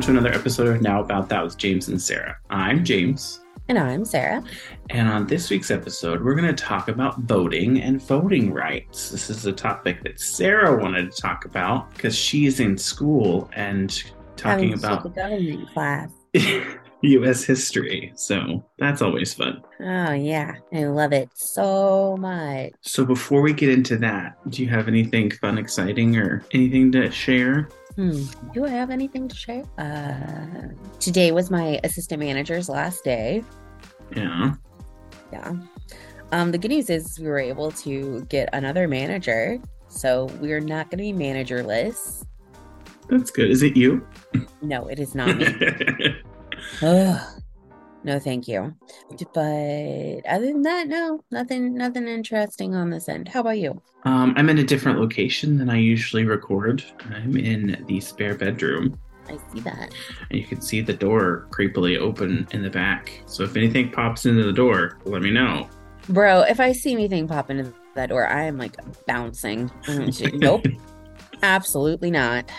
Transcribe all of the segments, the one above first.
Welcome to another episode of Now About That with James and Sarah. I'm James. And I'm Sarah. And on this week's episode, we're going to talk about voting and voting rights. This is a topic that Sarah wanted to talk about because she's in school and talking oh, about government class. U.S. history. So that's always fun. Oh yeah, I love it so much. So before we get into that, do you have anything fun, exciting, or anything to share? Hmm. Do I have anything to share? Uh, today was my assistant manager's last day. Yeah. Yeah. Um, the good news is we were able to get another manager, so we're not going to be managerless. That's good. Is it you? No, it is not me. Ugh. No, thank you. But other than that, no, nothing, nothing interesting on this end. How about you? um, I'm in a different location than I usually record. I'm in the spare bedroom. I see that. and you can see the door creepily open in the back. So if anything pops into the door, let me know. Bro, if I see anything pop into that door, I am like bouncing. Nope. Absolutely not.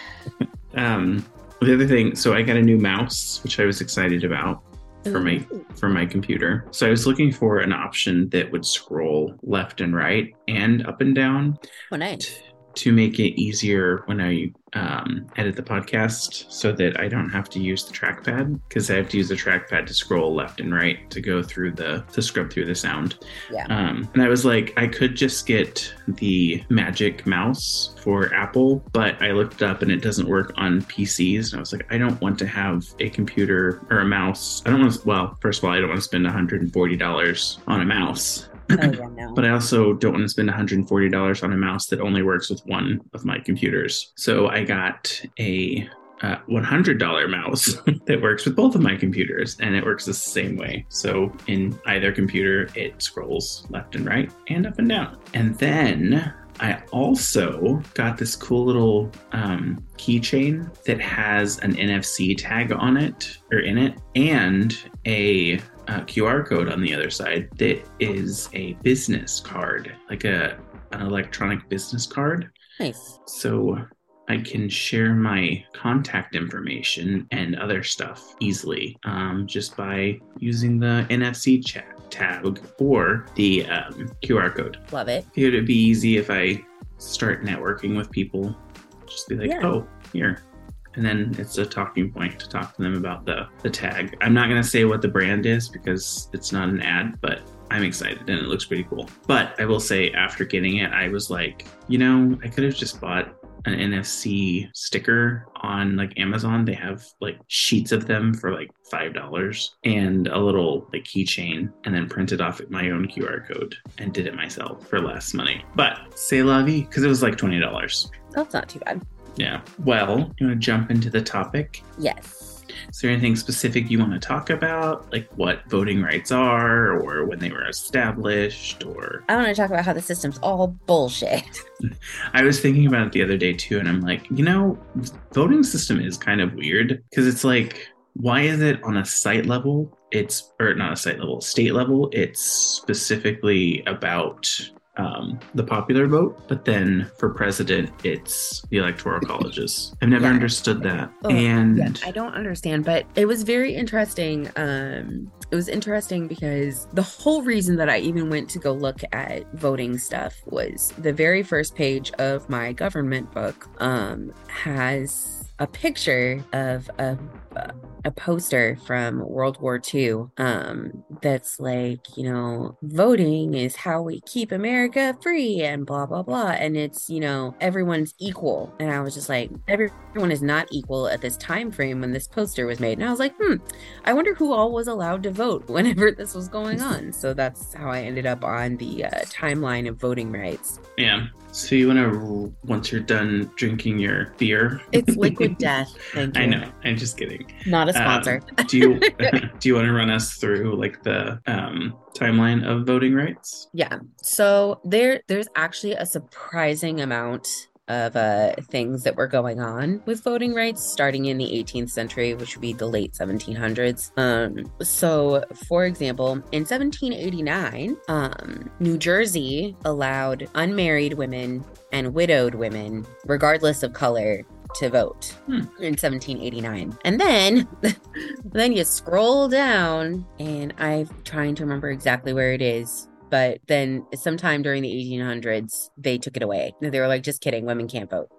Um, the other thing, so I got a new mouse, which I was excited about for my for my computer. So I was looking for an option that would scroll left and right and up and down Oh, nice. t- to make it easier when I um, edit the podcast, so that I don't have to use the trackpad because I have to use the trackpad to scroll left and right to go through the to scrub through the sound. Yeah. Um, and I was like, I could just get the Magic Mouse for Apple, but I looked it up and it doesn't work on PCs. And I was like, I don't want to have a computer or a mouse. I don't want to, well, first of all, I don't want to spend $140 on a mouse. Oh, yeah, no. But I also don't want to spend $140 on a mouse that only works with one of my computers. So I got a uh, $100 mouse that works with both of my computers and it works the same way. So in either computer, it scrolls left and right and up and down. And then I also got this cool little um, keychain that has an NFC tag on it or in it and a uh, QR code on the other side that is a business card, like a an electronic business card. nice. So I can share my contact information and other stuff easily um, just by using the NFC chat tag or the um, QR code. Love it. It would be easy if I start networking with people. Just be like, Yeah. oh, here. And then it's a talking point to talk to them about the, the tag. I'm not to say what the brand is because it's not an ad, but I'm excited and it looks pretty cool. But I will say, after getting it, I was like, you know, I could have just bought an NFC sticker on like Amazon. They have like sheets of them for like five dollars and a little like keychain, and then printed off my own QR code and did it myself for less money. But say la vie because it was like twenty dollars. That's not too bad. Yeah. Well, you want to jump into the topic? Yes. Is there anything specific you want to talk about, like what voting rights are, or when they were established, or I want to talk about how the system's all bullshit. I was thinking about it the other day too, and I'm like, you know, voting system is kind of weird because it's like, why is it on a site level? It's or not a site level, state level. It's specifically about um, the popular vote, but then for president, it's the electoral colleges. I've never Yeah. understood that, Oh, and Yeah, I don't understand, but it was very interesting. Um, it was interesting because the whole reason that I even went to go look at voting stuff was the very first page of my government book um, has a picture of a a poster from World War II um, that's like, you know, voting is how we keep America free and blah, blah, blah. And it's, you know, everyone's equal. And I was just like, everyone is not equal at this time frame when this poster was made. And I was like, hmm, I wonder who all was allowed to vote whenever this was going on. So that's how I ended up on the uh, timeline of voting rights. yeah. So you want to once you're done drinking your beer? It's liquid death. Thank you. I know. I'm just kidding. Not a Um, sponsor. do you do you want to run us through like the um, timeline of voting rights? Yeah. So there there's actually a surprising amount of uh, things that were going on with voting rights starting in the 18th century, which would be the late 1700s. Um, so, for example, in 1789, um, New Jersey allowed unmarried women and widowed women, regardless of color, to vote Hmm. in 1789. And then then you scroll down and I'm trying to remember exactly where it is. But then sometime during the 1800s, they took it away. They were like, just kidding, women can't vote.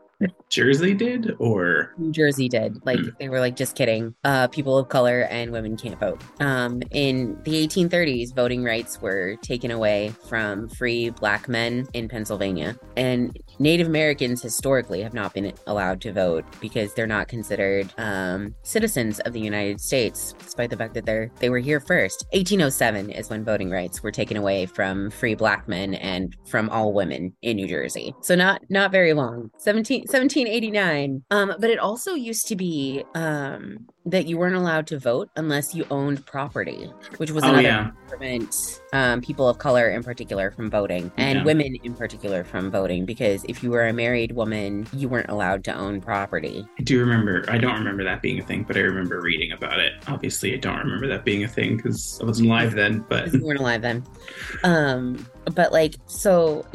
Jersey did, or New Jersey did. Like Hmm. they were like, just kidding. Uh, people of color and women can't vote. Um, in the 1830s, voting rights were taken away from free black men in Pennsylvania, and Native Americans historically have not been allowed to vote because they're not considered um, citizens of the United States, despite the fact that they're they were here first. 1807 is when voting rights were taken away from free black men and from all women in New Jersey. So not not very long. 17, 1789. Um, but it also used to be um, that you weren't allowed to vote unless you owned property, which was oh another yeah, prevent um, people of color in particular from voting and Yeah. women in particular from voting because if you were a married woman, you weren't allowed to own property. I do remember. I don't remember that being a thing, but I remember reading about it. Obviously, I don't remember that being a thing because I wasn't alive then. But you weren't alive then. Um, but like, so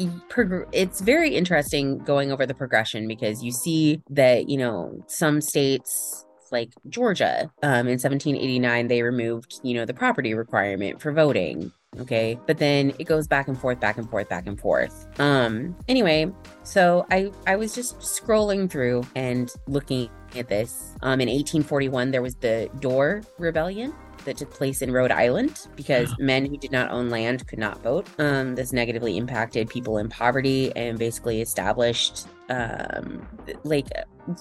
it's very interesting going over the progression because you see that, you know, some states like Georgia, um, in 1789, they removed, you know, the property requirement for voting. Okay. But then it goes back and forth, back and forth, back and forth. Um, anyway, so I, I was just scrolling through and looking at this. Um, in 1841, there was the Dorr Rebellion that took place in Rhode Island because men who did not own land could not vote. Um, this negatively impacted people in poverty and basically established um, like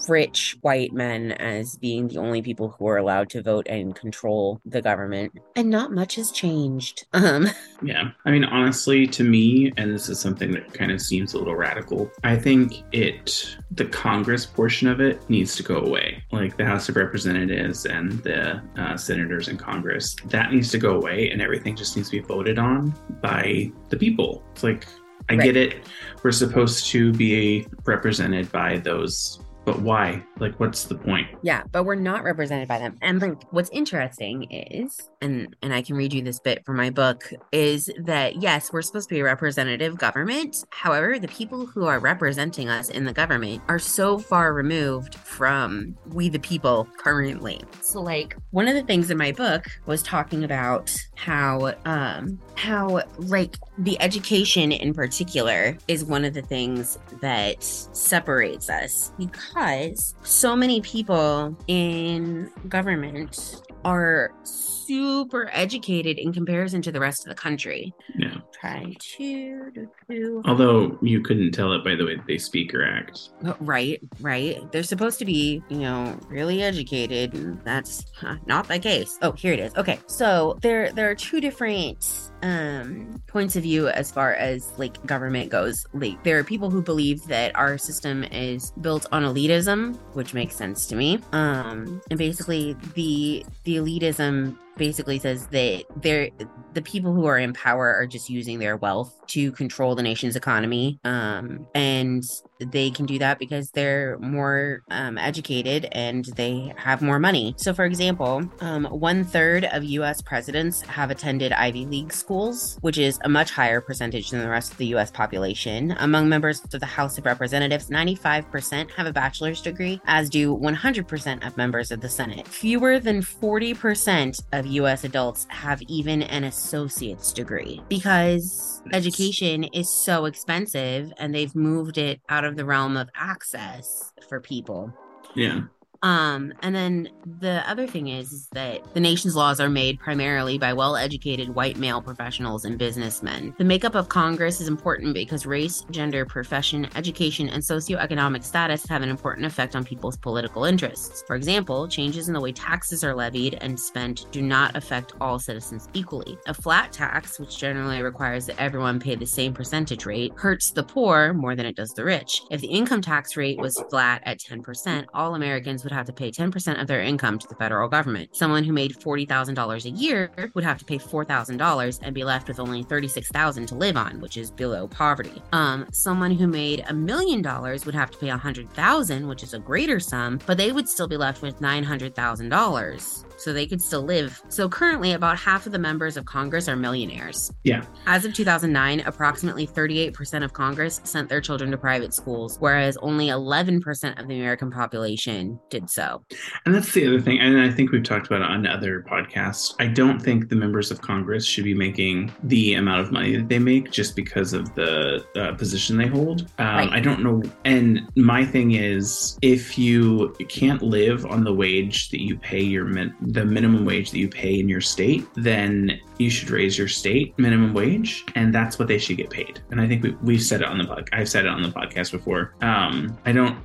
rich white men as being the only people who are allowed to vote and control the government. And not much has changed. Um, Yeah. I mean, honestly, to me, and this is something that kind of seems a little radical, I think it, the Congress portion of it needs to go away. Like the House of Representatives and the uh, senators in Congress, that needs to go away, and everything just needs to be voted on by the people. It's like, I Right. get it. We're supposed to be represented by those, but why? Like, what's the point? Yeah, but we're not represented by them. And like what's interesting is and and I can read you this bit from my book is that yes, we're supposed to be a representative government. However, the people who are representing us in the government are so far removed from we the people currently. So like one of the things in my book was talking about how um how like the education in particular is one of the things that separates us because so many people in government are super educated in comparison to the rest of the country. Yeah. Trying to do, do. Although you couldn't tell it by the way that they speak or act. Right, right. They're supposed to be, you know, really educated, and that's not the case. Oh, here it is. Okay, so there there are two different um points of view as far as like government goes. Like there are people who believe that our system is built on elitism, which makes sense to me. Um, and basically the the elitism basically says that they're the people who are in power are just using their wealth to control the nation's economy um and they can do that because they're more um, educated and they have more money. So for example um, one third of u.s presidents have attended ivy league schools which is a much higher percentage than the rest of the u.s population. Among members of the house of representatives 95% have a bachelor's degree as do 100% of members of the senate. Fewer than 40% of US adults have even an associate's degree because education is so expensive and they've moved it out of the realm of access for people. Yeah. Um, and then the other thing is, is that the nation's laws are made primarily by well educated white male professionals and businessmen. The makeup of Congress is important because race, gender, profession, education, and socioeconomic status have an important effect on people's political interests. For example, changes in the way taxes are levied and spent do not affect all citizens equally. A flat tax, which generally requires that everyone pay the same percentage rate, hurts the poor more than it does the rich. If the income tax rate was flat at 10%, all Americans would have to pay 10% of their income to the federal government. Someone who made $40,000 a year would have to pay $4,000 and be left with only 36,000 to live on, which is below poverty. Um, someone who made a million dollars would have to pay 100,000, which is a greater sum, but they would still be left with $900,000 so they could still live. So currently, about half of the members of Congress are millionaires. Yeah. As of 2009, approximately 38% of Congress sent their children to private schools, whereas only 11% of the American population did so. And that's the other thing. And I think we've talked about it on other podcasts. I don't think the members of Congress should be making the amount of money that they make just because of the uh, position they hold. Um, right. I don't know. And my thing is, if you can't live on the wage that you pay your men the minimum wage that you pay in your state, then you should raise your state minimum wage, and that's what they should get paid. And I think we, we've said it on the podcast. I've said it on the podcast before. Um, I don't,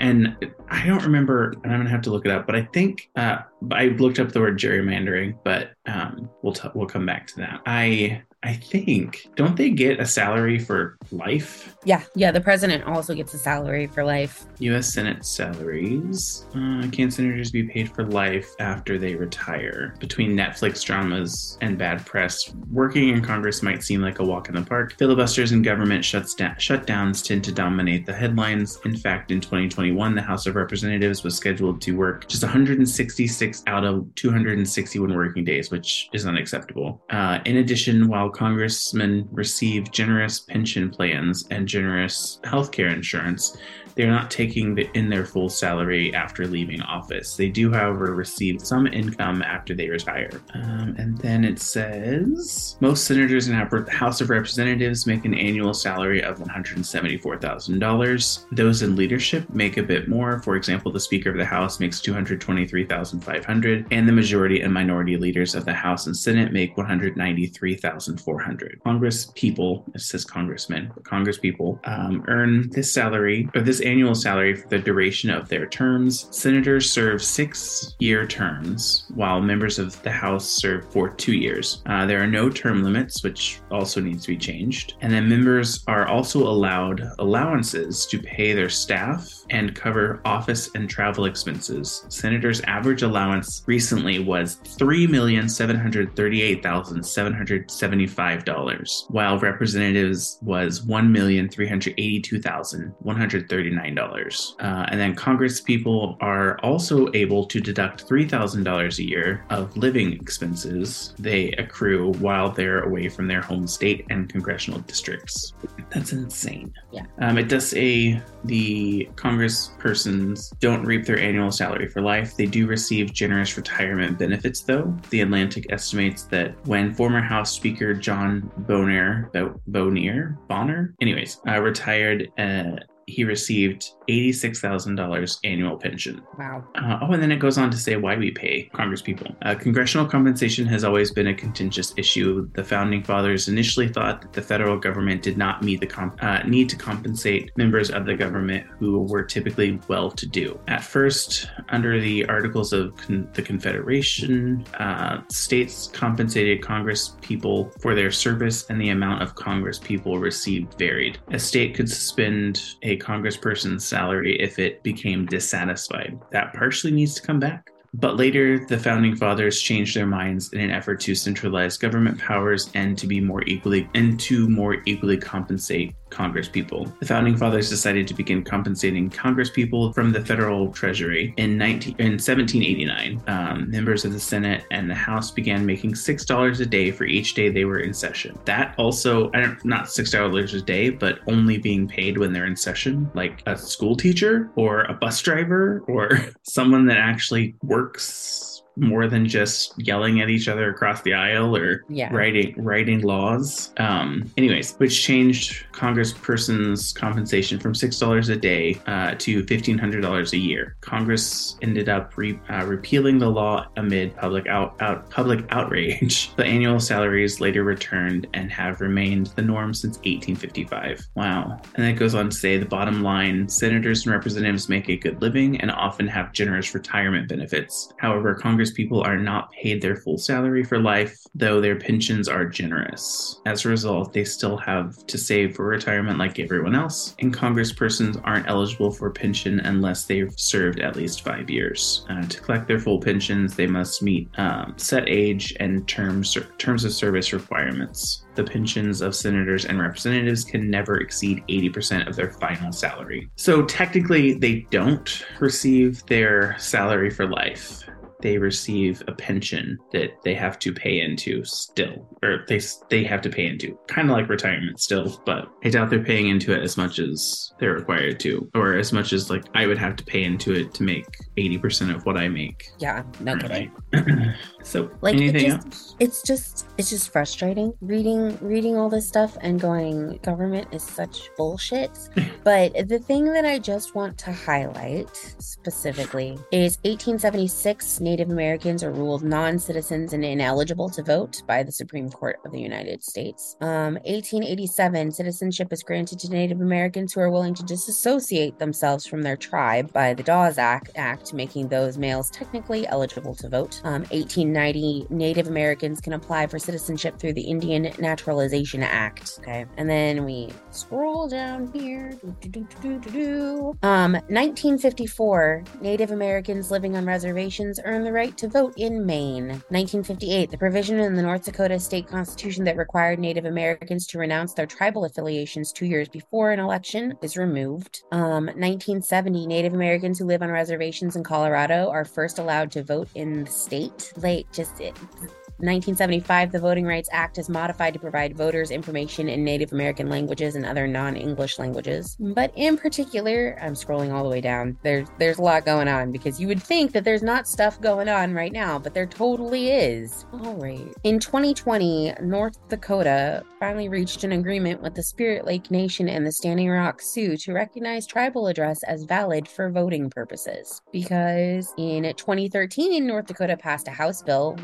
and I don't remember, and I'm gonna have to look it up, but I think uh, I looked up the word gerrymandering, but um, we'll t- we'll come back to that. I I think don't they get a salary for life? Yeah, yeah. The president also gets a salary for life. U.S. Senate salaries. Uh, can senators be paid for life after they retire? Between Netflix dramas and bad press, working in Congress might seem like a walk in the park. Filibusters and government shuts da- shutdowns tend to dominate the headlines. In fact, in 2021, the House of Representatives was scheduled to work just 166 out of 261 working days, which is unacceptable. Uh, in addition, while congressmen receive generous pension plans and generous health care insurance, they're not taking the, in their full salary after leaving office. They do, however, receive some income after they retire. Um, and then it says most senators the House of Representatives make an annual salary of $174,000. Those in leadership make a bit more. For example, the Speaker of the House makes 223,500, and the majority and minority leaders of the House and Senate make 193,400. Congress people, it says congressmen, Congress people um, earn this salary or this annual salary for the duration of their terms. Senators serve six year terms, while members of the House serve for two years. Uh, there are no term limits, which also needs to be changed. And then members are also allowed allowances to pay their staff and cover office and travel expenses. Senators' average allowance recently was $3,738,775, while representatives was $1,382,139. Uh, and then Congress people are also able to deduct $3,000 a year of living expenses they accrue while they're away from their home state and congressional districts. That's insane. Yeah. Um, it does say the congresspersons don't reap their annual salary for life. They do receive generous retirement benefits, though. The Atlantic estimates that when former House Speaker John Boehner, Bonnier, Bonner, anyways, uh, retired uh, he received $86,000 annual pension. Wow. Uh, oh, and then it goes on to say why we pay Congress people. Uh, congressional compensation has always been a contentious issue. The founding fathers initially thought that the federal government did not meet the comp- uh, need to compensate members of the government who were typically well to do. At first, under the Articles of Con- the Confederation, uh, states compensated Congress people for their service, and the amount of Congress people received varied. A state could suspend a congressperson's salary if it became dissatisfied. That partially needs to come back. But later, the founding fathers changed their minds in an effort to centralize government powers and to be more equally and to more equally compensate Congress people. The founding fathers decided to begin compensating Congress people from the federal treasury in 19 in 1789. Um, members of the Senate and the House began making six dollars a day for each day they were in session. That also, I don't not six dollars a day, but only being paid when they're in session, like a school teacher or a bus driver or someone that actually works more than just yelling at each other across the aisle or yeah. writing writing laws. Um, anyways, which changed Congressperson's compensation from six dollars a day uh, to fifteen hundred dollars a year. Congress ended up re- uh, repealing the law amid public out, out public outrage. the annual salaries later returned and have remained the norm since 1855. Wow. And then it goes on to say the bottom line: senators and representatives make a good living and often have generous retirement benefits. However, Congress Congresspeople are not paid their full salary for life, though their pensions are generous. As a result, they still have to save for retirement like everyone else, and congresspersons aren't eligible for pension unless they've served at least five years. Uh, to collect their full pensions, they must meet um, set age and terms terms of service requirements. The pensions of senators and representatives can never exceed 80% of their final salary. So technically, they don't receive their salary for life they receive a pension that they have to pay into still, or they they have to pay into, kind of like retirement still. But I doubt they're paying into it as much as they're required to, or as much as like I would have to pay into it to make eighty percent of what I make. Yeah, no kidding. so like it just, else? it's just it's just frustrating reading reading all this stuff and going government is such bullshit. But the thing that i just want to highlight specifically is 1876 native americans are ruled non-citizens and ineligible to vote by the supreme court of the united states. Um, 1887 citizenship is granted to native americans who are willing to disassociate themselves from their tribe by the dawes act, act making those males technically eligible to vote. Um, 1890 native americans can apply for citizenship through the Indian Naturalization Act. Okay. And then we scroll down here. Um, 1954, Native Americans living on reservations earn the right to vote in Maine. 1958, the provision in the North Dakota state constitution that required Native Americans to renounce their tribal affiliations two years before an election is removed. Um, 1970, Native Americans who live on reservations in Colorado are first allowed to vote in the state. Like, just it, 1975, the Voting Rights Act is modified to provide voters information in Native American languages and other non-English languages. But in particular, I'm scrolling all the way down. There's there's a lot going on because you would think that there's not stuff going on right now, but there totally is. All right. In 2020, North Dakota finally reached an agreement with the Spirit Lake Nation and the Standing Rock Sioux to recognize tribal address as valid for voting purposes. Because in 2013, North Dakota passed a House Bill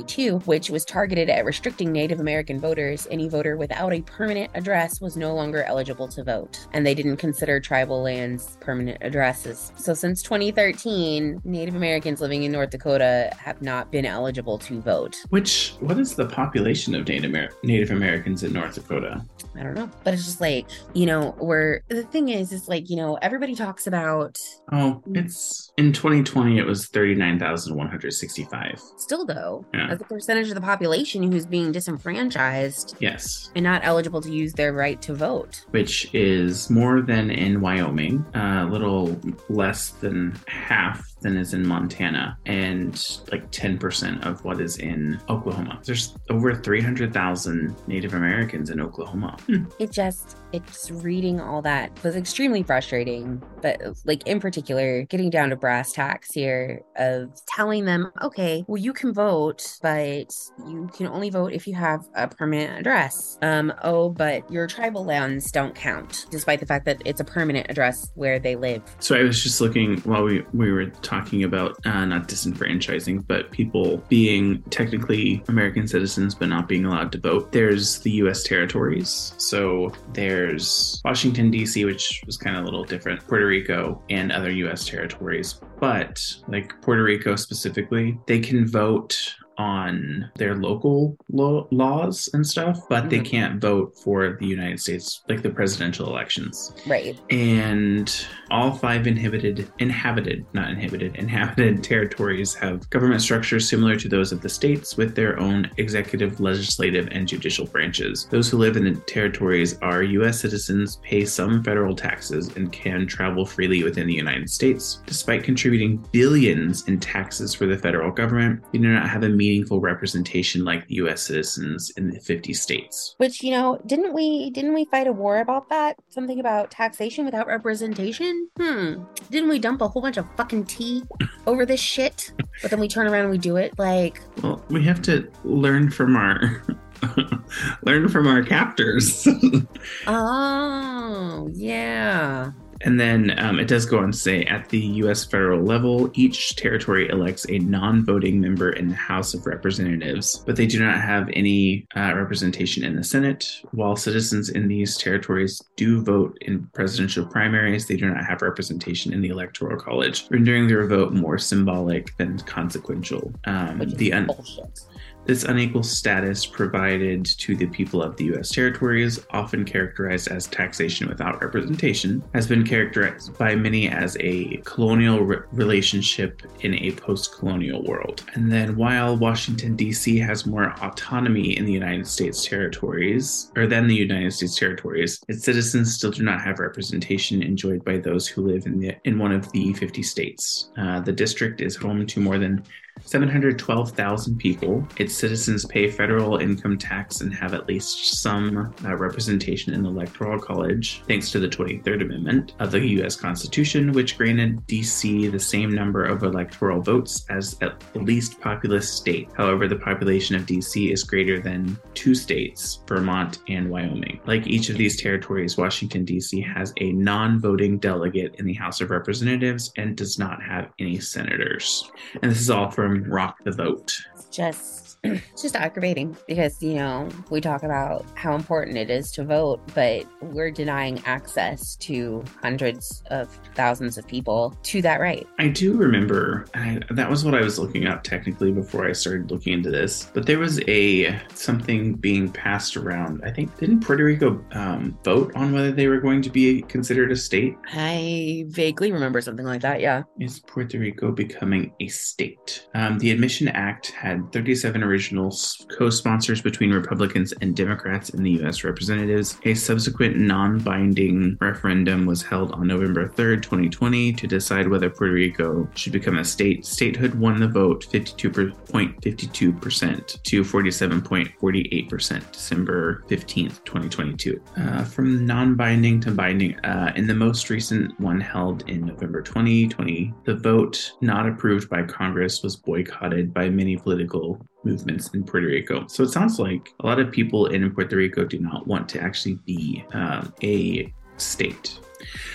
1333 which was targeted at restricting Native American voters. Any voter without a permanent address was no longer eligible to vote, and they didn't consider tribal lands permanent addresses. So since 2013, Native Americans living in North Dakota have not been eligible to vote. Which what is the population of Native Amer- Native Americans in North Dakota? I don't know, but it's just like you know, where the thing is, it's like you know, everybody talks about. Oh, it's in 2020 it was 39,165. Still though, Yeah. As a percentage of the population who's being disenfranchised Yes. and not eligible to use their right to vote. which is more than in Wyoming, uh, a little less than half than is in Montana, and like 10% of what is in Oklahoma. There's over 300,000 Native Americans in Oklahoma. Hmm. it just it's reading all that was extremely frustrating but like in particular getting down to brass tacks here of telling them okay well you can vote but you can only vote if you have a permanent address um oh but your tribal lands don't count despite the fact that it's a permanent address where they live So I was just looking while we, we were talking about uh, not disenfranchising, but people being technically American citizens but not being allowed to vote. There's the U.S. territories. So there's Washington, D.C., which was kind of a little different, Puerto Rico, and other U.S. territories. But like Puerto Rico specifically, they can vote on their local lo- laws and stuff, but they Mhm. can't vote for the United States, like the presidential elections. Right. And all five inhibited inhabited not inhibited inhabited territories have government structures similar to those of the states with their own executive legislative and judicial branches. Those who live in the territories are u.s citizens pay some federal taxes and can travel freely within the united states. Despite contributing billions in taxes for the federal government they do not have a meaningful representation like the u.s citizens in the 50 states. Which you know didn't we didn't we fight a war about that? Something about taxation without representation? Hmm. Didn't we dump a whole bunch of fucking tea over this shit? But then we turn around and we do it? Like Well, we have to learn from our learn from our captors. oh yeah And then um, it does go on to say at the U.S. federal level, each territory elects a non voting member in the House of Representatives, but they do not have any uh, representation in the Senate. While citizens in these territories do vote in presidential primaries, they do not have representation in the Electoral College, rendering their vote more symbolic than consequential. Um, the un- bullshit. This unequal status provided to the people of the U.S. territories, often characterized as taxation without representation, has been characterized by many as a colonial re- relationship in a post colonial world. And then while Washington, D.C. has more autonomy in the United States territories, or than the United States territories, its citizens still do not have representation enjoyed by those who live in, the, in one of the 50 states. Uh, the district is home to more than 712,000 people. Its citizens pay federal income tax and have at least some uh, representation in the Electoral College, thanks to the 23rd Amendment of the U.S. Constitution, which granted D.C. the same number of electoral votes as the least populous state. However, the population of D.C. is greater than two states, Vermont and Wyoming. Like each of these territories, Washington, D.C. has a non voting delegate in the House of Representatives and does not have any senators. And this is all Rock the Vote. Just it's just aggravating because you know we talk about how important it is to vote but we're denying access to hundreds of thousands of people to that right I do remember I, that was what I was looking up technically before I started looking into this. But there was a something being passed around. I think didn't Puerto Rico um, vote on whether they were going to be considered a state? i vaguely remember something like that yeah Is Puerto Rico becoming a state? Um, the Admission Act had 37 original co-sponsors between Republicans and Democrats in the U.S. Representatives. A subsequent non-binding referendum was held on November 3rd, 2020, to decide whether Puerto Rico should become a state. Statehood won the vote 52.52% to 47.48% December 15th, 2022. Uh, from non-binding to binding, uh, in the most recent one held in November 2020, the vote not approved by Congress was boycotted by many political movements in Puerto Rico. So it sounds like a lot of people in Puerto Rico do not want to actually be um, a state.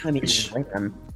i mean Which-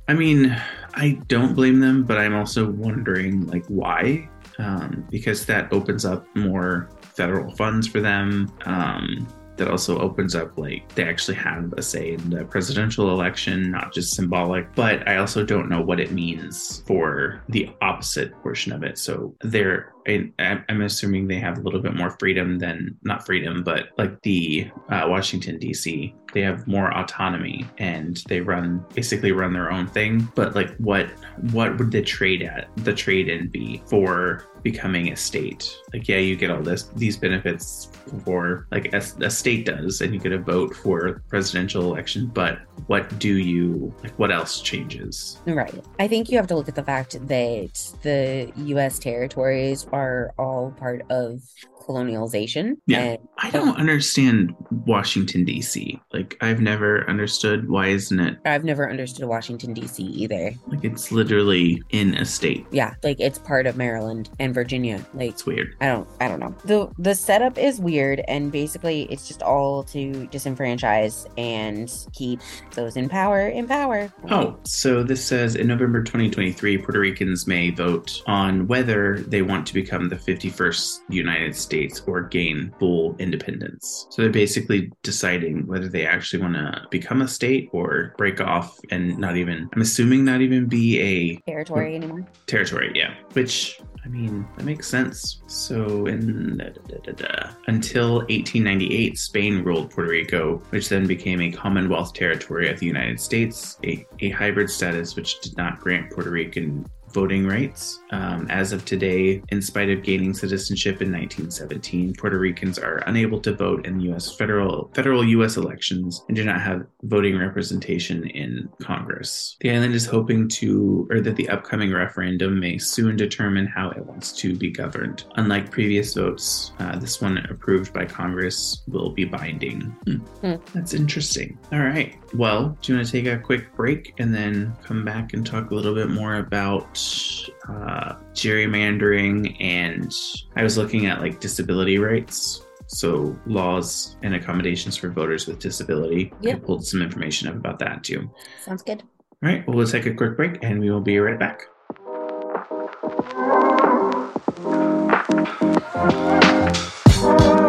I mean, I don't blame them, but I'm also wondering like why, um, because that opens up more federal funds for them. Um, that also opens up like they actually have a say in the presidential election, not just symbolic. But I also don't know what it means for the opposite portion of it. So they're I, I'm assuming they have a little bit more freedom than not freedom, but like the uh, Washington D.C. They have more autonomy and they run basically run their own thing. But like, what what would the trade at the trade in be for becoming a state? Like, yeah, you get all this these benefits for like a, a state does, and you get a vote for presidential election. But what do you like? What else changes? Right. I think you have to look at the fact that the U.S. territories are all part of colonialization. Yeah. And I don't understand Washington D.C. Like, I've never understood why isn't it I've never understood Washington, D.C. either. like it's literally in a state. Yeah, like it's part of Maryland and Virginia. Like It's weird. I don't I don't know. The the setup is weird and basically it's just all to disenfranchise and keep those in power in power. Oh, so this says in November 2023, Puerto Ricans may vote on whether they want to become the 51st United States or gain full independence. So they're basically deciding whether they actually want to become a state or break off and not even, I'm assuming, not even be a territory anymore. territory. Yeah. Which, I mean, that makes sense. So in da, da, da, da, da. until 1898, Spain ruled Puerto Rico, which then became a Commonwealth territory of the United States, a, a hybrid status which did not grant Puerto Rican voting rights. Um, as of today, in spite of gaining citizenship in 1917, Puerto Ricans are unable to vote in U.S. federal federal U.S. elections and do not have voting representation in Congress. The island is hoping to, or that the upcoming referendum may soon determine how it wants to be governed. Unlike previous votes, uh, this one approved by Congress will be binding. Hmm. Hmm. That's interesting. All right. Well, do you want to take a quick break and then come back and talk a little bit more about uh, gerrymandering? And I was looking at like disability rights. So, laws and accommodations for voters with disability. Yeah. I pulled some information up about that too. Sounds good. All right, well, we'll take a quick break and we will be right back. All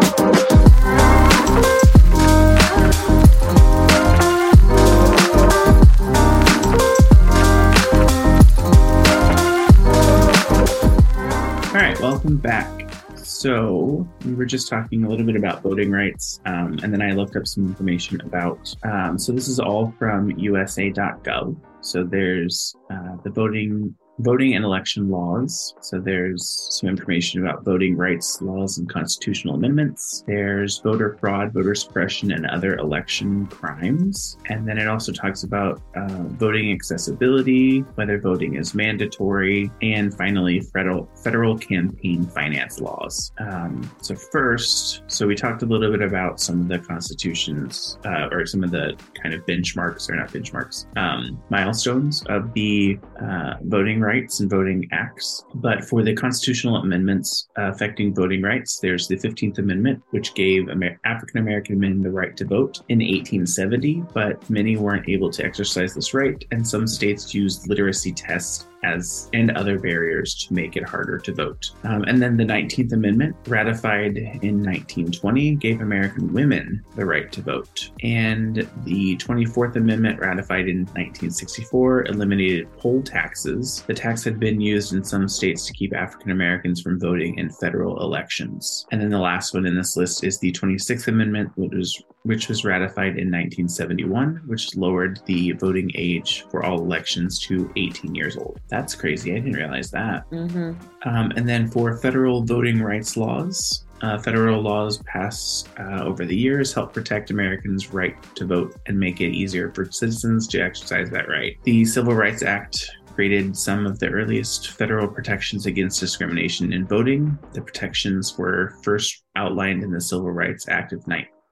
welcome back. So we were just talking a little bit about voting rights, um, and then I looked up some information about. Um, so this is all from USA.gov. So there's uh, the voting voting and election laws. So there's some information about voting rights laws and constitutional amendments. There's voter fraud, voter suppression, and other election crimes. And then it also talks about uh, voting accessibility, whether voting is mandatory, and finally federal federal campaign finance laws. Um, so first, so we talked a little bit about some of the constitutions uh, or some of the kind of benchmarks or not benchmarks um, milestones of the uh, voting rights and voting acts. But for the constitutional amendments affecting voting rights, there's the 15th Amendment, which gave Amer- African American men the right to vote in 1870, but many weren't able to exercise this right, and some states used literacy tests as and other barriers to make it harder to vote. Um, and then the 19th Amendment, ratified in 1920, gave American women the right to vote. And the 24th Amendment, ratified in 1964, eliminated poll taxes. The tax had been used in some states to keep African Americans from voting in federal elections. And then the last one in this list is the 26th Amendment, which was which was ratified in 1971, which lowered the voting age for all elections to 18 years old. That's crazy. I didn't realize that. Mm-hmm. Um, and then for federal voting rights laws, uh, federal laws passed uh, over the years help protect Americans' right to vote and make it easier for citizens to exercise that right. The Civil Rights Act created some of the earliest federal protections against discrimination in voting. The protections were first outlined in the Civil Rights Act of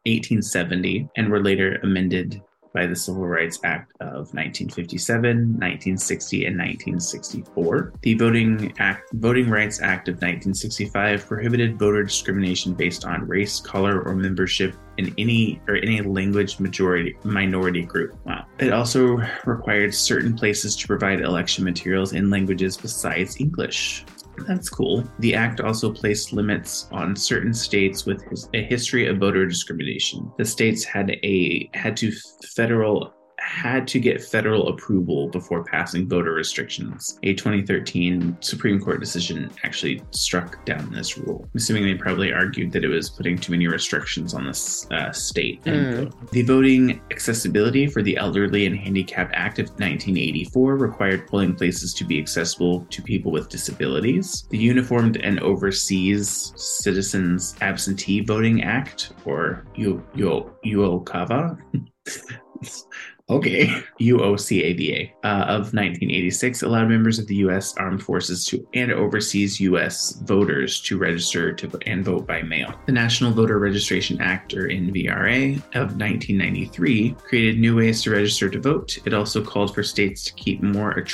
1870 and were later amended by the Civil Rights Act of 1957, 1960, and 1964. The Voting Act, Voting Rights Act of 1965 prohibited voter discrimination based on race, color, or membership in any or any language majority minority group. Wow. It also required certain places to provide election materials in languages besides English. That's cool. The act also placed limits on certain states with a history of voter discrimination. The states had a had to federal had to get federal approval before passing voter restrictions. A 2013 Supreme Court decision actually struck down this rule. I'm assuming they probably argued that it was putting too many restrictions on the uh, state. Mm. The Voting Accessibility for the Elderly and Handicapped Act of 1984 required polling places to be accessible to people with disabilities. The Uniformed and Overseas Citizens Absentee Voting Act, or UOCAVA. Okay. UOCAVA uh, of 1986 allowed members of the U.S. Armed Forces to and overseas U.S. voters to register to and vote by mail. The National Voter Registration Act, or NVRA, of 1993 created new ways to register to vote. It also called for states to keep more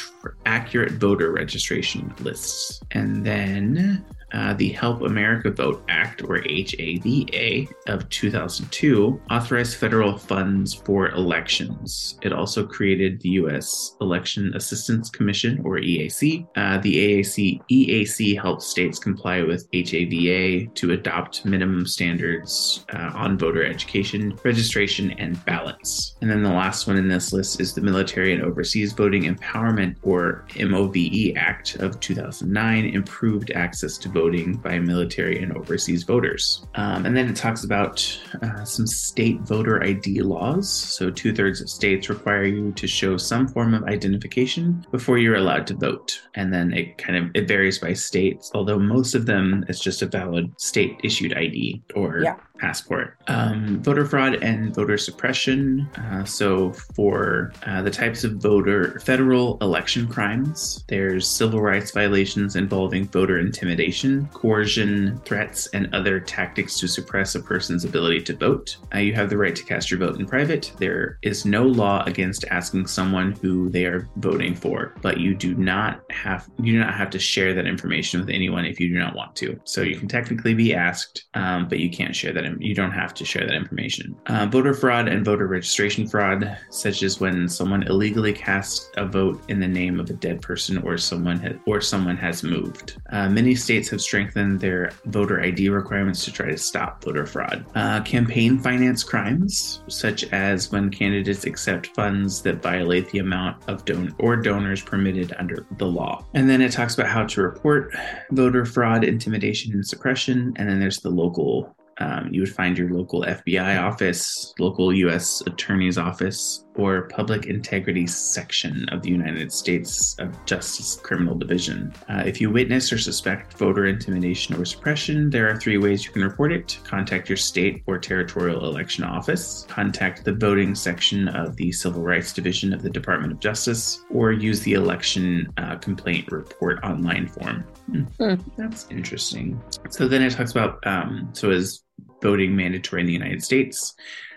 accurate voter registration lists. And then uh, the Help America Vote Act, or HAVA, of 2002 authorized federal funds for elections. It also created the U.S. Election Assistance Commission, or EAC. Uh, the AAC, EAC helps states comply with HAVA to adopt minimum standards uh, on voter education, registration, and ballots. And then the last one in this list is the Military and Overseas Voting Empowerment, or MOVE Act of 2009, improved access to voting voting by military and overseas voters. Um, and then it talks about uh, some state voter ID laws. So, two thirds of states require you to show some form of identification before you're allowed to vote. And then it kind of it varies by states, although most of them it's just a valid state issued ID or Yeah. Passport. Um, voter fraud and voter suppression. Uh, so, for uh, the types of voter federal election crimes, there's civil rights violations involving voter intimidation, coercion, threats, and other tactics to suppress a person's ability to vote. Uh, you have the right to cast your vote in private. There is no law against asking someone who they are voting for, but you do not have you do not have to share that information with anyone if you do not want to. So you can technically be asked, um, but you can't share that you don't have to share that information. Uh, voter fraud and voter registration fraud, such as when someone illegally casts a vote in the name of a dead person or someone ha- or someone has moved. Uh, many states have strengthened their voter ID requirements to try to stop voter fraud. Uh, campaign finance crimes, such as when candidates accept funds that violate the amount of don or donors permitted under the law. And then it talks about how to report voter fraud, intimidation, and suppression. And then there's the local um, you would find your local FBI office, local U.S. Attorney's Office, or Public Integrity Section of the United States of Justice Criminal Division. Uh, if you witness or suspect voter intimidation or suppression, there are three ways you can report it contact your state or territorial election office, contact the voting section of the Civil Rights Division of the Department of Justice, or use the election uh, complaint report online form. Hmm. Hmm. That's interesting. So then it talks about um, so is voting mandatory in the United States.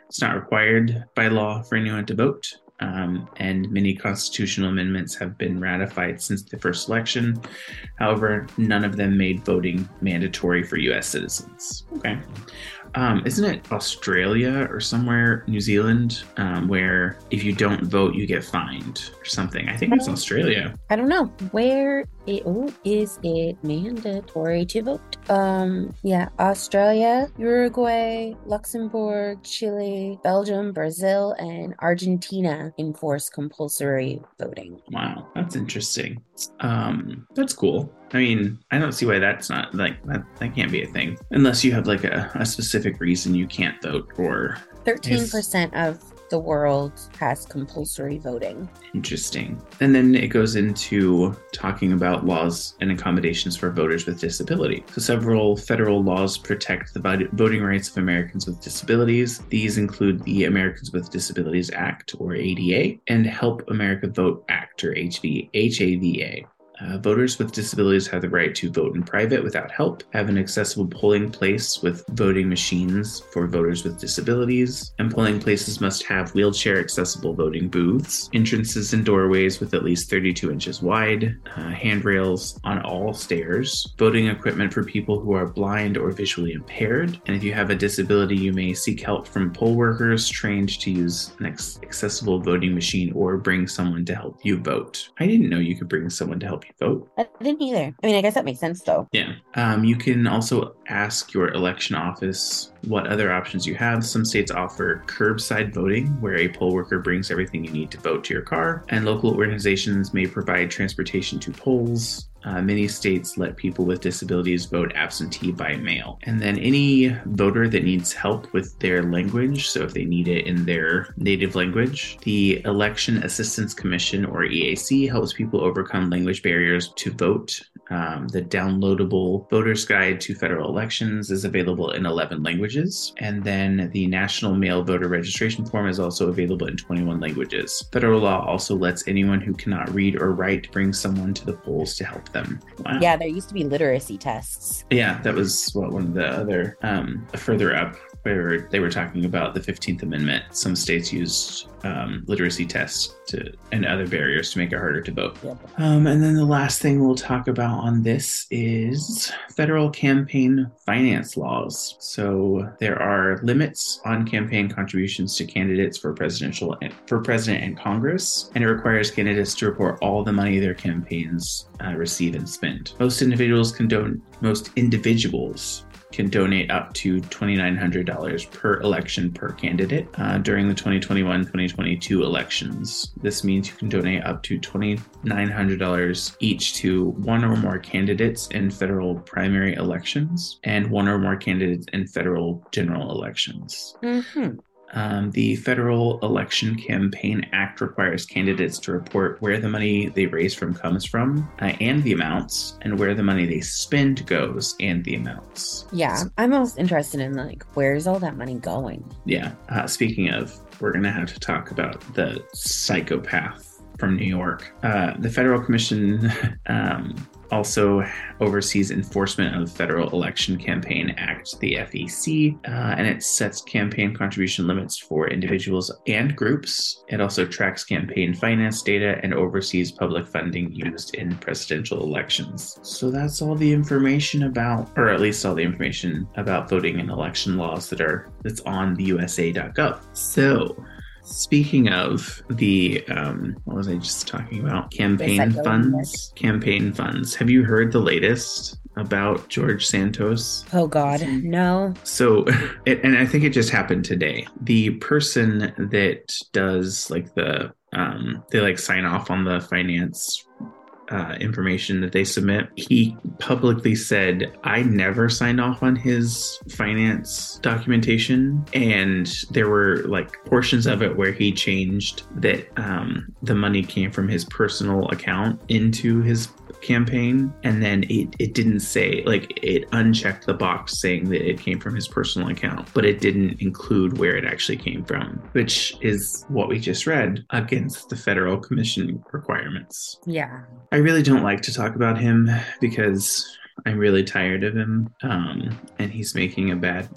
It's not required by law for anyone to vote. Um, and many constitutional amendments have been ratified since the first election. However, none of them made voting mandatory for US citizens. Okay. Um, isn't it Australia or somewhere, New Zealand, um, where if you don't vote, you get fined or something? I think it's Australia. I don't know where it oh, is it mandatory to vote. Um, yeah, Australia, Uruguay, Luxembourg, Chile, Belgium, Brazil, and Argentina enforce compulsory voting. Wow, that's interesting. Um, that's cool. I mean, I don't see why that's not like that. That can't be a thing unless you have like a, a specific reason you can't vote or Thirteen percent of the world has compulsory voting. Interesting. And then it goes into talking about laws and accommodations for voters with disability. So, several federal laws protect the voting rights of Americans with disabilities. These include the Americans with Disabilities Act, or ADA, and Help America Vote Act, or HAVA. Uh, voters with disabilities have the right to vote in private without help, have an accessible polling place with voting machines for voters with disabilities, and polling places must have wheelchair accessible voting booths, entrances and doorways with at least 32 inches wide, uh, handrails on all stairs, voting equipment for people who are blind or visually impaired, and if you have a disability, you may seek help from poll workers trained to use an accessible voting machine or bring someone to help you vote. I didn't know you could bring someone to help vote. I didn't either. I mean, I guess that makes sense though. Yeah. Um, you can also ask your election office what other options you have. Some states offer curbside voting, where a poll worker brings everything you need to vote to your car, and local organizations may provide transportation to polls. Uh, many states let people with disabilities vote absentee by mail. And then any voter that needs help with their language, so if they need it in their native language, the Election Assistance Commission or EAC helps people overcome language barriers to vote. Um, the downloadable Voter's Guide to Federal Elections is available in 11 languages. And then the National Mail Voter Registration Form is also available in 21 languages. Federal law also lets anyone who cannot read or write bring someone to the polls to help them. Wow. Yeah, there used to be literacy tests. Yeah, that was what one of the other um, further up where they were talking about the 15th Amendment. Some states used um, literacy tests to and other barriers to make it harder to vote. Yep. Um, and then the last thing we'll talk about on this is federal campaign finance laws. So there are limits on campaign contributions to candidates for presidential and for president and Congress, and it requires candidates to report all the money their campaigns uh, receive and spend. Most individuals can don- most individuals can donate up to $2,900 per election per candidate uh, during the 2021 2022 elections. This means you can donate up to $2,900 each to one or more candidates in federal primary elections and one or more candidates in federal general elections. Mm-hmm. Um, the Federal Election Campaign Act requires candidates to report where the money they raise from comes from uh, and the amounts, and where the money they spend goes and the amounts. Yeah, I'm most interested in like where's all that money going? Yeah. Uh, speaking of, we're going to have to talk about the psychopath from New York. Uh, the Federal Commission um, also oversees enforcement of the Federal Election Campaign Act, the FEC, uh, and it sets campaign contribution limits for individuals and groups. It also tracks campaign finance data and oversees public funding used in presidential elections. So that's all the information about, or at least all the information about voting and election laws that are that's on the USA.gov. So Speaking of the, um, what was I just talking about? Campaign funds. Campaign funds. Have you heard the latest about George Santos? Oh God, no. So, it, and I think it just happened today. The person that does like the, um, they like sign off on the finance uh, information that they submit, he publicly said, I never signed off on his finance documentation. And there were like portions of it where he changed that um, the money came from his personal account into his campaign and then it, it didn't say like it unchecked the box saying that it came from his personal account but it didn't include where it actually came from which is what we just read against the federal commission requirements. Yeah. I really don't like to talk about him because i'm really tired of him um, and he's making a bad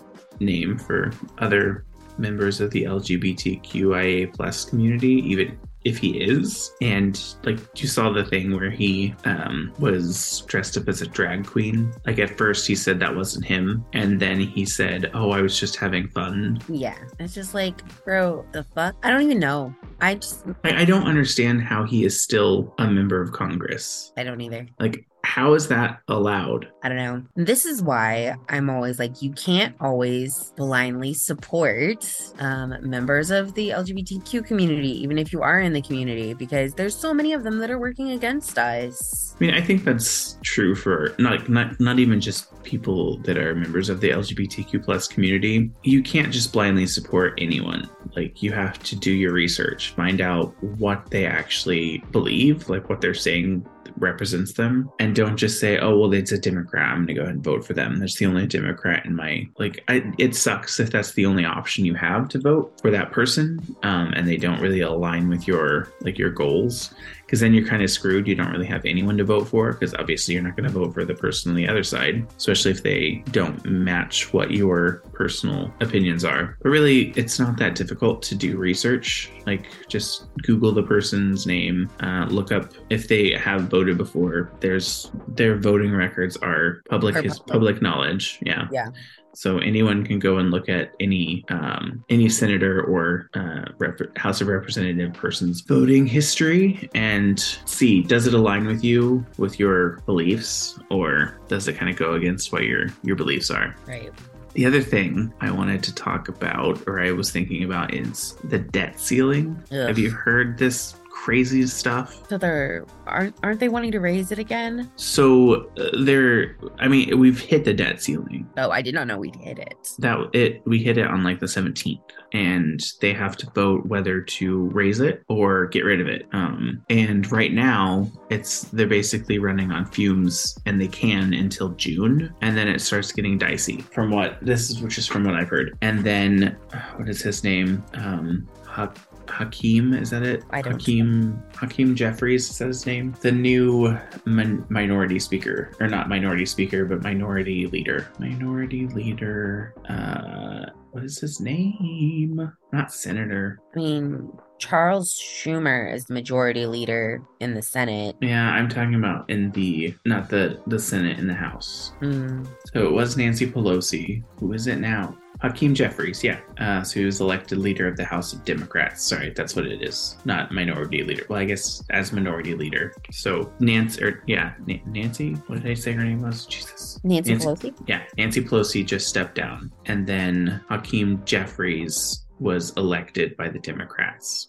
name for other members of the lgbtqia plus community even if he is. And like you saw the thing where he um was dressed up as a drag queen. Like at first he said that wasn't him and then he said oh i was just having fun. Yeah it's just like bro the fuck? I don't even know. I just i, I don't understand how he is still a member of congress. I don't either. Like how is that allowed? I don't know. This is why I'm always like, you can't always blindly support um, members of the LGBTQ community, even if you are in the community, because there's so many of them that are working against us. I mean, I think that's true for not not not even just people that are members of the LGBTQ plus community. You can't just blindly support anyone. Like you have to do your research, find out what they actually believe, like what they're saying represents them and don't just say oh well it's a democrat i'm gonna go ahead and vote for them. That's the only democrat in my like I, it sucks if that's the only option you have to vote for that person um, and they don't really align with your like your goals because then you're kind of screwed. You don't really have anyone to vote for because obviously you're not going to vote for the person on the other side, especially if they don't match what your personal opinions are. But really, it's not that difficult to do research. Like just Google the person's name, uh, look up if they have voted before. There's their voting records are public is public knowledge. Yeah. Yeah. So anyone can go and look at any um, any senator or uh, Rep- House of Representative person's voting history and see does it align with you with your beliefs or does it kind of go against what your your beliefs are? Right. The other thing I wanted to talk about, or I was thinking about, is the debt ceiling. Ugh. Have you heard this crazy stuff. So they're aren't aren't they wanting to raise it again? So uh, they're I mean we've hit the debt ceiling. Oh, I did not know we'd hit it. That it we hit it on like the 17th and they have to vote whether to raise it or get rid of it. Um and right now it's they're basically running on fumes and they can until June and then it starts getting dicey from what this is which is from what I've heard. And then what is his name? Um Huck Hakeem, is that it? I don't Hakeem Hakeem Jeffries is that his name? The new min- minority speaker, or not minority speaker, but minority leader. Minority leader. Uh, what is his name? Not senator. I mean, Charles Schumer is the majority leader in the Senate. Yeah, I'm talking about in the not the the Senate in the House. Mm. So it was Nancy Pelosi. Who is it now? Hakeem Jeffries, yeah. Uh, so he was elected leader of the House of Democrats. Sorry, that's what it is. Not minority leader. Well, I guess as minority leader. So Nancy, or yeah, N- Nancy. What did I say her name was? Jesus. Nancy, Nancy Pelosi. Yeah, Nancy Pelosi just stepped down, and then Hakeem Jeffries was elected by the Democrats.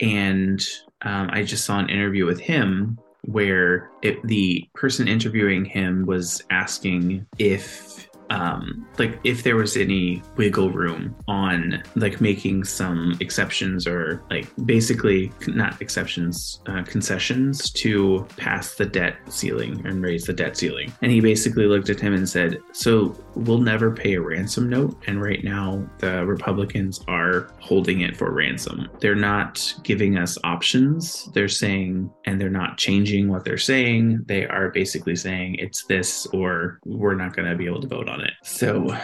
And um, I just saw an interview with him where it, the person interviewing him was asking if um, like if there was any wiggle room on like making some exceptions or like basically not exceptions, uh, concessions to pass the debt ceiling and raise the debt ceiling. And he basically looked at him and said, "So we'll never pay a ransom note." And right now, the Republicans are holding it for ransom. They're not giving us options. They're saying, and they're not changing what they're saying. They are basically saying it's this or we're not going to be able to vote on it. So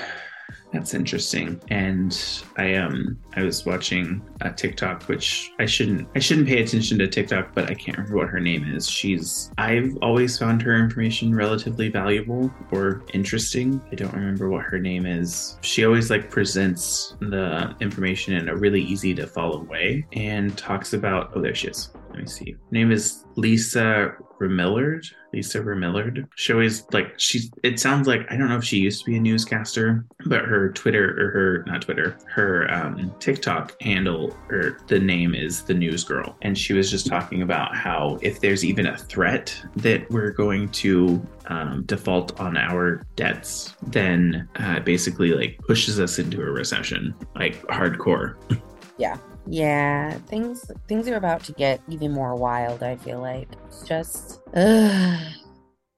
that's interesting. And I um I was watching a TikTok, which I shouldn't I shouldn't pay attention to TikTok, but I can't remember what her name is. She's I've always found her information relatively valuable or interesting. I don't remember what her name is. She always like presents the information in a really easy to follow way and talks about oh there she is. Let me see. Her name is Lisa Remillard. Lisa Remillard. She always like she's. It sounds like I don't know if she used to be a newscaster, but her Twitter or her not Twitter, her um, TikTok handle or the name is the News Girl, and she was just talking about how if there's even a threat that we're going to um, default on our debts, then uh, basically like pushes us into a recession, like hardcore. Yeah. Yeah, things things are about to get even more wild, I feel like. It's just ugh.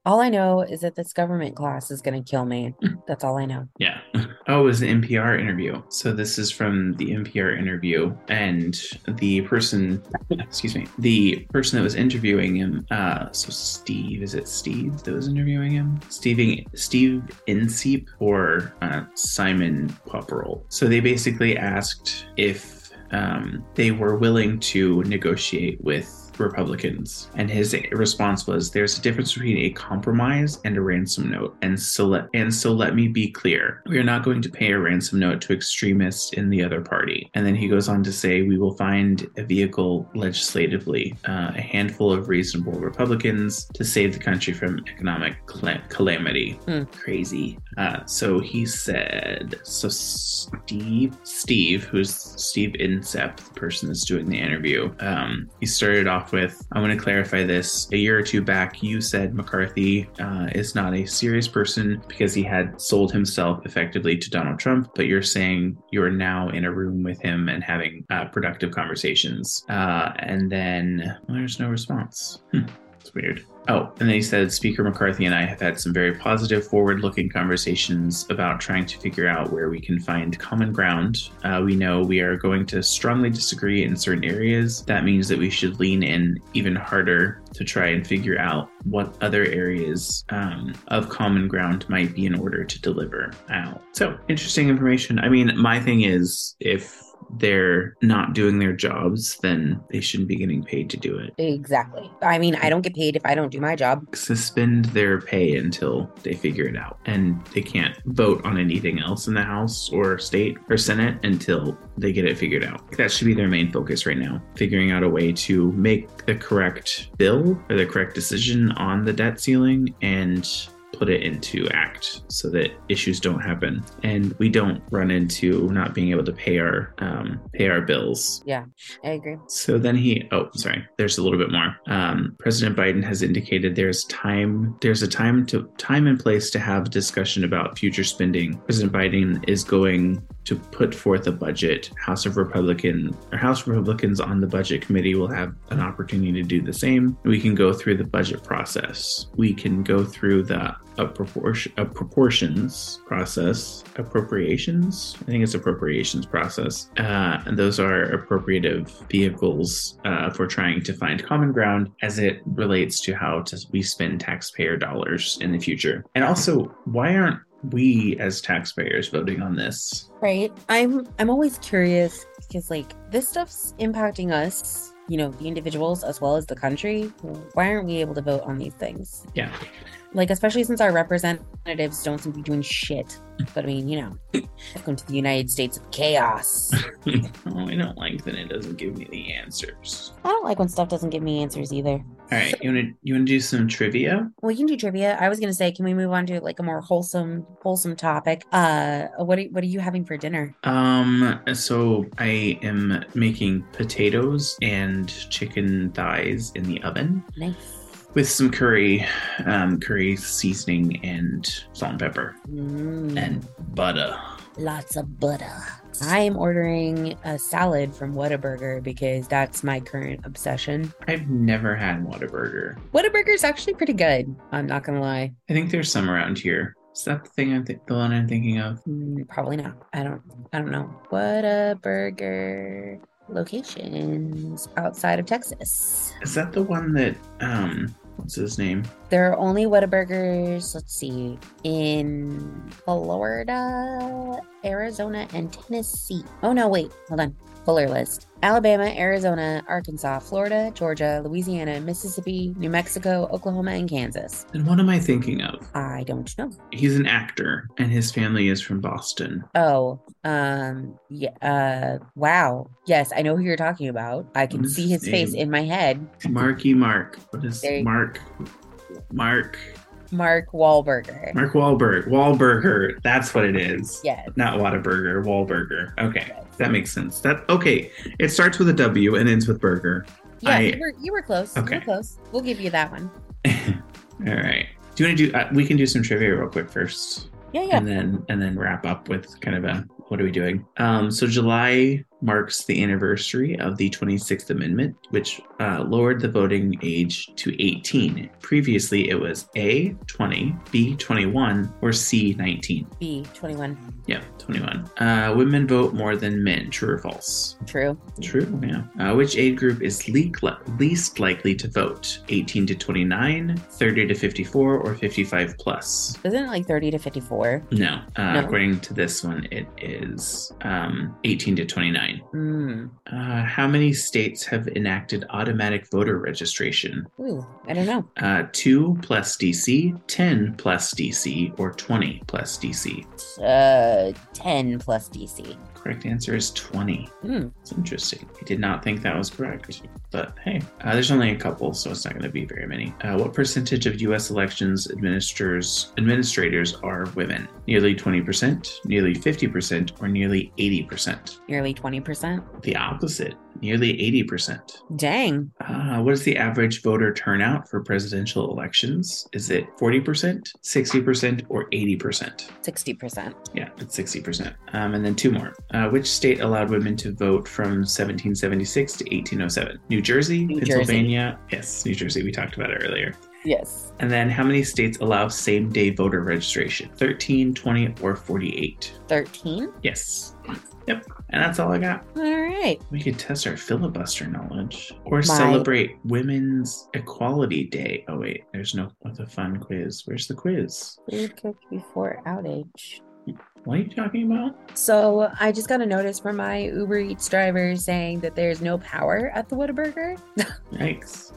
All I know is that this government class is gonna kill me. That's all I know. Yeah. Oh, it was an NPR interview. So this is from the NPR interview, and the person, excuse me, the person that was interviewing him. Uh, so Steve, is it Steve that was interviewing him? Steve, Steve Inskeep or uh, Simon Popperell. So they basically asked if um, they were willing to negotiate with Republicans. And his response was there's a difference between a compromise and a ransom note. And so let and so let me be clear. We are not going to pay a ransom note to extremists in the other party. And then he goes on to say we will find a vehicle legislatively, uh, a handful of reasonable Republicans to save the country from economic cal- calamity. Hmm. Crazy. Uh, so he said, so Steve, Steve, who's Steve Inskeep, the person that's doing the interview, um, he started off with, I want to clarify this. A year or two back, you said McCarthy uh, is not a serious person because he had sold himself effectively to Donald Trump, but you're saying you're now in a room with him and having uh, productive conversations. Uh, and then well, there's no response. Hmm. It's weird. Oh, and then he said Speaker McCarthy and I have had some very positive, forward looking conversations about trying to figure out where we can find common ground. Uh, we know we are going to strongly disagree in certain areas. That means that we should lean in even harder to try and figure out what other areas um, of common ground might be in order to deliver out. So, interesting information. I mean, my thing is if they're not doing their jobs, then they shouldn't be getting paid to do it. Exactly. I mean, I don't get paid if I don't do my job. Suspend their pay until they figure it out. And they can't vote on anything else in the House or state or Senate until they get it figured out. That should be their main focus right now, figuring out a way to make the correct bill or the correct decision on the debt ceiling and put it into act so that issues don't happen and we don't run into not being able to pay our um, pay our bills Yeah, I agree. so then he, oh, sorry, there's a little bit more. Um, President Biden has indicated there's time, there's a time to time and place to have discussion about future spending. President Biden is going to put forth a budget. House of Republican or House Republicans on the budget committee will have an opportunity to do the same. We can go through the budget process. We can go through the a proportion a proportions process appropriations i think it's appropriations process uh, and those are appropriative vehicles uh, for trying to find common ground as it relates to how to we spend taxpayer dollars in the future and also why aren't we as taxpayers voting on this Right. I'm I'm always curious because like this stuff's impacting us, you know, the individuals as well as the country. Why aren't we able to vote on these things? yeah Like especially since our representatives don't seem to be doing shit. But I mean, you know, welcome to the United States of chaos. oh i don't like that it doesn't give me the answers I don't like when stuff doesn't give me answers either. all right you want to you want to do some trivia Well, you can do trivia. I was gonna say, can we move on to like a more wholesome, wholesome topic? Uh, what are, what are you having for dinner? Um, so I am making potatoes and chicken thighs in the oven. Nice. With some curry, um, curry seasoning, and salt and pepper, Mm, and butter. lots of butter. I am ordering a salad from Whataburger because that's my current obsession. I've never had Whataburger. Whataburger is actually pretty good. I'm not gonna lie. I think there's some around here. Is that the thing I'm th- the one I'm thinking of? Mm, probably not. I don't. I don't know. Whataburger locations outside of Texas. Is that the one that um what's his name? There are only Whataburgers, let's see, in Florida, Arizona, and Tennessee. Oh no, wait, hold on. Fuller list. Alabama, Arizona, Arkansas, Florida, Georgia, Louisiana, Mississippi, New Mexico, Oklahoma, and Kansas. And what am I thinking of? I don't know. He's an actor and his family is from Boston. Oh, um, yeah, uh, wow. Yes, I know who you're talking about. I can see his face in my head. Marky Mark. What is Mark? Mark Mark Wahlberger. Mark Wahlberg. Wahlburger. That's what it is. Yes. Not Whataburger. Wahlburger. Okay. That makes sense. That okay. It starts with a W and ends with burger. Yeah, I- you, were, you were close. You Okay. were close. We'll give you that one. All right. Do you want to do? Uh, we can do some trivia real quick first, Yeah, yeah. and then and then wrap up with kind of a what are we doing? Um, so July marks the anniversary of the 26th Amendment, which uh, lowered the voting age to 18. Previously, it was A 20, B 21, or C 19. B, 21. Yeah, 21. Uh, women vote more than men. True or false? True. True, yeah. Uh, which age group is le- least likely to vote? 18 to 29, 30 to 54, or 55 plus? Isn't it like 30 to 54? No. Uh, No. According to this one, it is um, 18 to 29. Mm. Uh, how many states have enacted automatic voter registration? Ooh, I don't know. Uh, 2 plus DC, 10 plus DC, or 20 plus DC? Uh, 10 plus DC. Correct answer is 20. Hmm. It's interesting. I did not think that was correct, but hey, uh, there's only a couple, so it's not going to be very many. Uh, what percentage of U.S. elections administrators administrators are women? Nearly 20%, nearly 50%, or nearly 80%? Nearly 20%. The opposite, nearly 80%. Dang. Uh, what is the average voter turnout for presidential elections? Is it 40%, 60%, or 80%? 60%. Yeah, it's 60%. Um, and then two more. Uh, which state allowed women to vote from 1776 to 1807? New Jersey, New Jersey. Pennsylvania. Yes, New Jersey. We talked about it earlier. Yes. And then how many states allow same day voter registration? 13, 20, or 48? 13. Yes. Yep. And that's all I got. All right. We could test our filibuster knowledge or celebrate Women's Equality Day. Oh, wait, there's no what's a fun quiz. Where's the quiz? Food cooked before outage. What are you talking about? So I just got a notice from my Uber Eats driver saying that there's no power at the Whataburger. Yikes.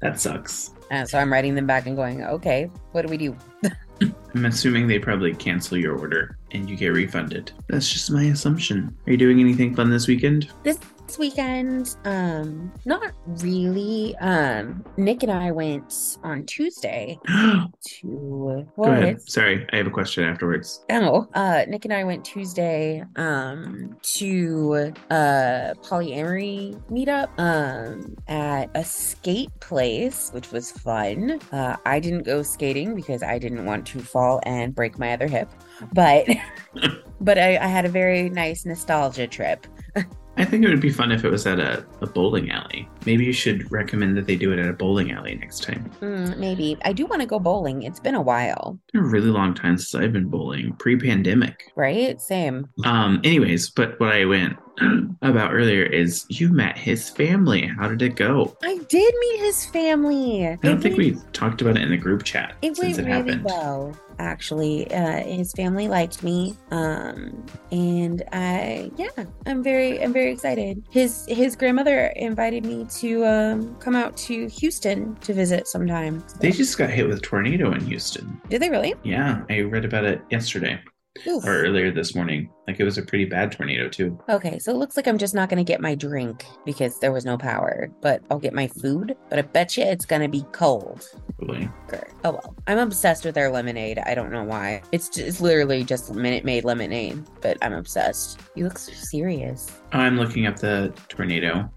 That sucks. Uh, so I'm writing them back and going, okay, what do we do? I'm assuming they probably cancel your order and you get refunded. That's just my assumption. Are you doing anything fun this weekend? This weekend, um, not really. Um, Nick and I went on Tuesday Go to what? ahead. Sorry, I have a question afterwards. Oh, uh, Nick and I went Tuesday um to a polyamory meetup um at a skate place, which was fun. Uh, I didn't go skating because I didn't want to fall and break my other hip, but but I, I had a very nice nostalgia trip. I think it would be fun if it was at a, a bowling alley. Maybe you should recommend that they do it at a bowling alley next time. Mm, maybe I do want to go bowling. It's been a while, been a really long time since I've been bowling, pre-pandemic. right? Same. Um, anyways, but what I went about earlier is you met his family. How did it go? I did meet his family. I don't think we talked about it in the group chat It since went it really happened. well, actually. Uh, his family liked me, um, and I, yeah, I'm very, I'm very excited. His his grandmother invited me to um, come out to Houston to visit sometime. They just got hit with a tornado in Houston. Did they really? Yeah, I read about it yesterday Oof. or earlier this morning. Like it was a pretty bad tornado too. Okay, so it looks like I'm just not gonna get my drink because there was no power, but I'll get my food. But I bet you it's gonna be cold. Grr. Oh well, I'm obsessed with their lemonade. I don't know why. It's just, it's literally just Minute Maid lemonade, but I'm obsessed. You look so serious. I'm looking up the tornado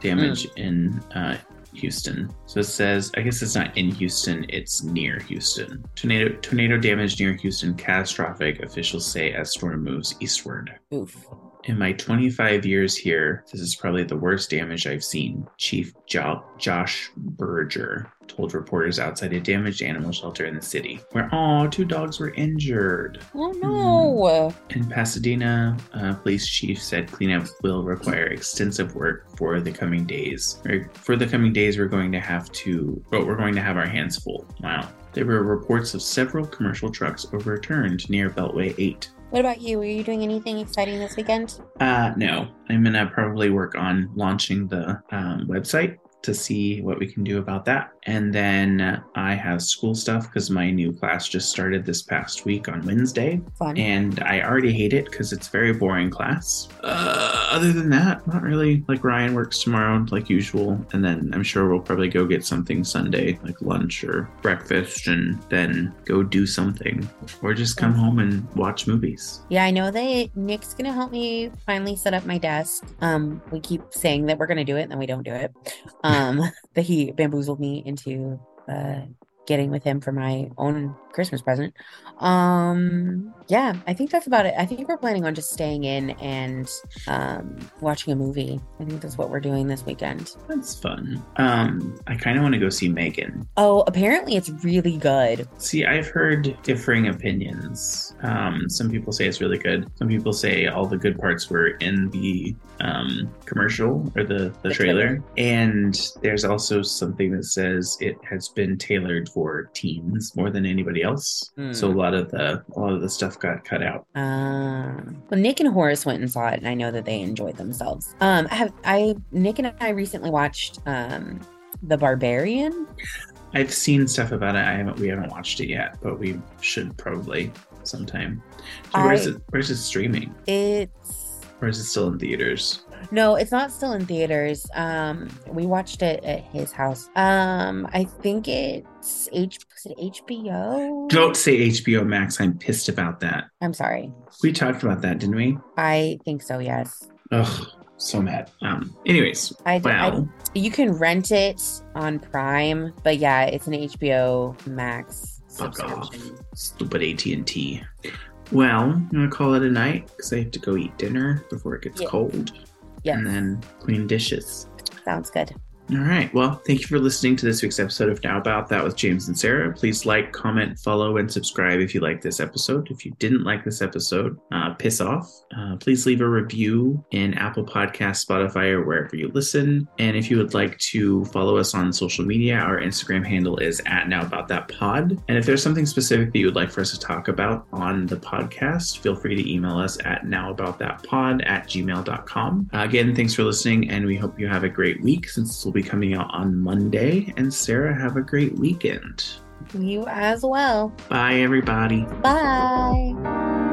damage Mm. in uh, Houston. So it says, I guess it's not in Houston, it's near Houston. Tornado tornado damage near Houston catastrophic, officials say as storm moves eastward. Oof. In my 25 years here, this is probably the worst damage I've seen. Chief jo- Josh Berger told reporters outside a damaged animal shelter in the city, where all two dogs were injured. Oh no. In Pasadena, uh, police chief said cleanup will require extensive work for the coming days. For the coming days, we're going to have to, but we're going to have our hands full. Wow. There were reports of several commercial trucks overturned near Beltway 8. What about you? Were you doing anything exciting this weekend? Uh, no, I'm gonna probably work on launching the um, website to see what we can do about that. And then I have school stuff because my new class just started this past week on Wednesday. Fun. And I already hate it because it's very boring class. Uh, other than that, not really. Like Ryan works tomorrow, like usual. And then I'm sure we'll probably go get something Sunday, like lunch or breakfast, and then go do something. Or just come home and watch movies. Yeah, I know that Nick's gonna help me finally set up my desk. Um, we keep saying that we're gonna do it, and then we don't do it. Um, that he bamboozled me into uh getting with him for my own Christmas present. Um, yeah, I think that's about it. I think we're planning on just staying in and um watching a movie. I think that's what we're doing this weekend. That's fun. Um, I kind of want to go see Megan. Oh, apparently it's really good. See, I've heard differing opinions. Um, some people say it's really good. Some people say all the good parts were in the um, commercial or the, the The trailer. trailer. And there's also something that says it has been tailored for teens more than anybody else. Hmm. So a lot of the a lot of the stuff got cut out. Um, well, Nick and Horace went and saw it, and I know that they enjoyed themselves. Um, I have I Nick and I recently watched um The Barbarian. I've seen stuff about it. I haven't we haven't watched it yet, but we should probably sometime. So where's I- it where's it streaming? It's Or is it still in theaters? no, it's not still in theaters. Um, we watched it at his house. Um, I think it's H HBO? Don't say HBO Max. I'm pissed about that. I'm sorry. We talked about that, didn't we? I think so. Yes. Ugh, so mad. Um. Anyways, I, d- I- wow. you can rent it on Prime, but yeah, it's an HBO Max Fuck off. Stupid AT and T. Well, I'm gonna call it a night because I have to go eat dinner before it gets Yeah. cold, Yes, and then clean dishes. sounds good. All right. Well, thank you for listening to this week's episode of Now About That with James and Sarah. Please like, comment, follow, and subscribe if you like this episode. If you didn't like this episode, uh, piss off. Uh, please leave a review in Apple Podcasts, Spotify, or wherever you listen. And if you would like to follow us on social media, our Instagram handle is at Now About That Pod. And if there's something specific that you would like for us to talk about on the podcast, feel free to email us at nowaboutThatPod at gmail.com. Uh, again, thanks for listening, and we hope you have a great week since this will be coming out on Monday. And Sarah, have a great weekend. You as well. Bye, everybody. Bye.